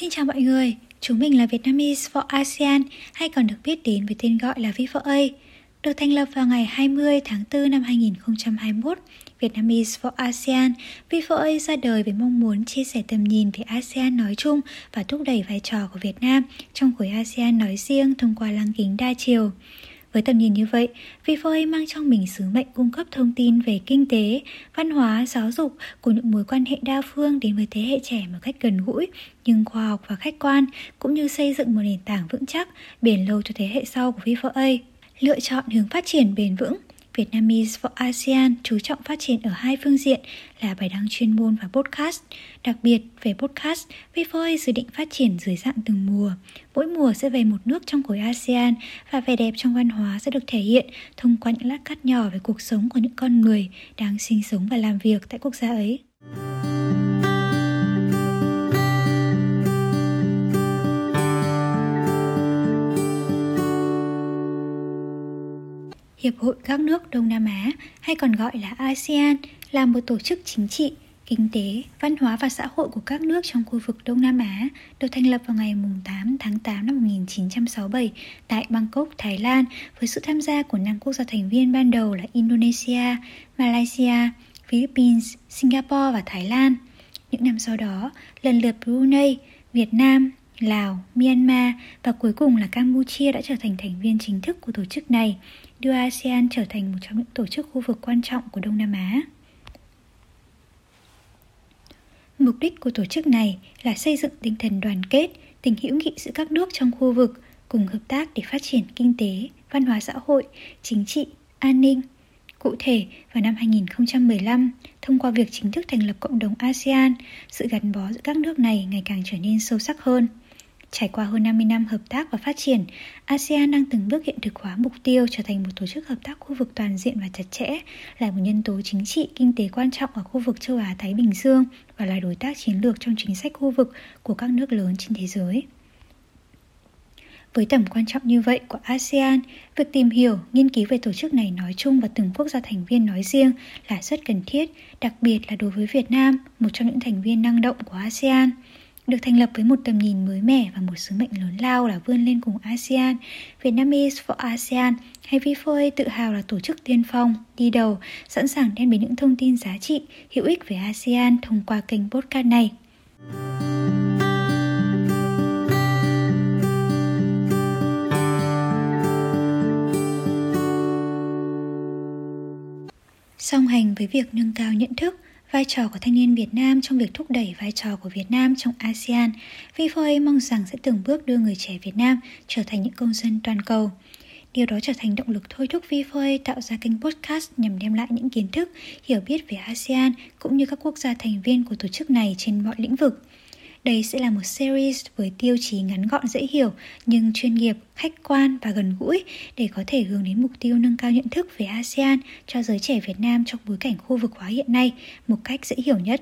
Xin chào mọi người, chúng mình là Vietnamese for ASEAN hay còn được biết đến với tên gọi là V4A. Được thành lập vào ngày 20 tháng 4 năm 2021, Vietnamese for ASEAN, V4A ra đời với mong muốn chia sẻ tầm nhìn về ASEAN nói chung và thúc đẩy vai trò của Việt Nam trong khối ASEAN nói riêng thông qua lăng kính đa chiều. Với tầm nhìn như vậy, Vifaey mang trong mình sứ mệnh cung cấp thông tin về kinh tế, văn hóa, giáo dục của những mối quan hệ đa phương đến với thế hệ trẻ một cách gần gũi, nhưng khoa học và khách quan, cũng như xây dựng một nền tảng vững chắc, bền lâu cho thế hệ sau của Vifaey. Lựa chọn hướng phát triển bền vững Vietnamese for ASEAN chú trọng phát triển ở hai phương diện là bài đăng chuyên môn và podcast. Đặc biệt về podcast, VFOI dự định phát triển dưới dạng từng mùa. Mỗi mùa sẽ về một nước trong khối ASEAN và vẻ đẹp trong văn hóa sẽ được thể hiện thông qua những lát cắt nhỏ về cuộc sống của những con người đang sinh sống và làm việc tại quốc gia ấy. Hiệp hội các nước Đông Nam Á hay còn gọi là ASEAN là một tổ chức chính trị, kinh tế, văn hóa và xã hội của các nước trong khu vực Đông Nam Á được thành lập vào ngày 8 tháng 8 năm 1967 tại Bangkok, Thái Lan với sự tham gia của năm quốc gia thành viên ban đầu là Indonesia, Malaysia, Philippines, Singapore và Thái Lan. Những năm sau đó, lần lượt Brunei, Việt Nam, Lào, Myanmar và cuối cùng là Campuchia đã trở thành thành viên chính thức của tổ chức này, đưa ASEAN trở thành một trong những tổ chức khu vực quan trọng của Đông Nam Á. Mục đích của tổ chức này là xây dựng tinh thần đoàn kết, tình hữu nghị giữa các nước trong khu vực, cùng hợp tác để phát triển kinh tế, văn hóa xã hội, chính trị, an ninh. Cụ thể, vào năm 2015, thông qua việc chính thức thành lập cộng đồng ASEAN, sự gắn bó giữa các nước này ngày càng trở nên sâu sắc hơn – Trải qua hơn 50 năm hợp tác và phát triển, ASEAN đang từng bước hiện thực hóa mục tiêu trở thành một tổ chức hợp tác khu vực toàn diện và chặt chẽ, là một nhân tố chính trị, kinh tế quan trọng ở khu vực châu Á-Thái Bình Dương và là đối tác chiến lược trong chính sách khu vực của các nước lớn trên thế giới. Với tầm quan trọng như vậy của ASEAN, việc tìm hiểu, nghiên cứu về tổ chức này nói chung và từng quốc gia thành viên nói riêng là rất cần thiết, đặc biệt là đối với Việt Nam, một trong những thành viên năng động của ASEAN. Được thành lập với một tầm nhìn mới mẻ và một sứ mệnh lớn lao là vươn lên cùng ASEAN, Vietnamese for ASEAN hay VFOA tự hào là tổ chức tiên phong, đi đầu, sẵn sàng đem đến những thông tin giá trị, hữu ích về ASEAN thông qua kênh podcast này. Song hành với việc nâng cao nhận thức, vai trò của thanh niên Việt Nam trong việc thúc đẩy vai trò của Việt Nam trong ASEAN, VFA mong rằng sẽ từng bước đưa người trẻ Việt Nam trở thành những công dân toàn cầu. Điều đó trở thành động lực thôi thúc VFA tạo ra kênh podcast nhằm đem lại những kiến thức, hiểu biết về ASEAN cũng như các quốc gia thành viên của tổ chức này trên mọi lĩnh vực. Đây sẽ là một series với tiêu chí ngắn gọn dễ hiểu nhưng chuyên nghiệp, khách quan và gần gũi để có thể hướng đến mục tiêu nâng cao nhận thức về ASEAN cho giới trẻ Việt Nam trong bối cảnh khu vực hóa hiện nay một cách dễ hiểu nhất.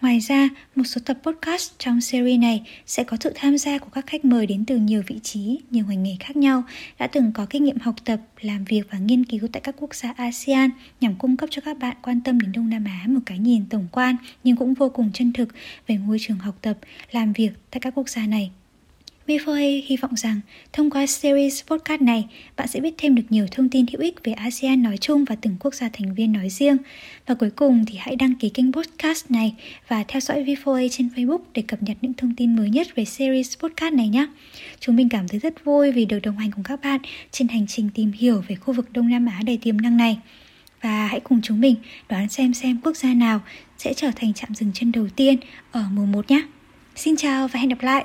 Ngoài ra, một số tập podcast trong series này sẽ có sự tham gia của các khách mời đến từ nhiều vị trí, nhiều ngành nghề khác nhau, đã từng có kinh nghiệm học tập, làm việc và nghiên cứu tại các quốc gia ASEAN nhằm cung cấp cho các bạn quan tâm đến Đông Nam Á một cái nhìn tổng quan nhưng cũng vô cùng chân thực về môi trường học tập, làm việc tại các quốc gia này. B4A hy vọng rằng thông qua series podcast này, bạn sẽ biết thêm được nhiều thông tin hữu ích về ASEAN nói chung và từng quốc gia thành viên nói riêng. Và cuối cùng thì hãy đăng ký kênh podcast này và theo dõi V4A trên Facebook để cập nhật những thông tin mới nhất về series podcast này nhé. Chúng mình cảm thấy rất vui vì được đồng hành cùng các bạn trên hành trình tìm hiểu về khu vực Đông Nam Á đầy tiềm năng này. Và hãy cùng chúng mình đoán xem xem quốc gia nào sẽ trở thành trạm dừng chân đầu tiên ở mùa 1 nhé. Xin chào và hẹn gặp lại!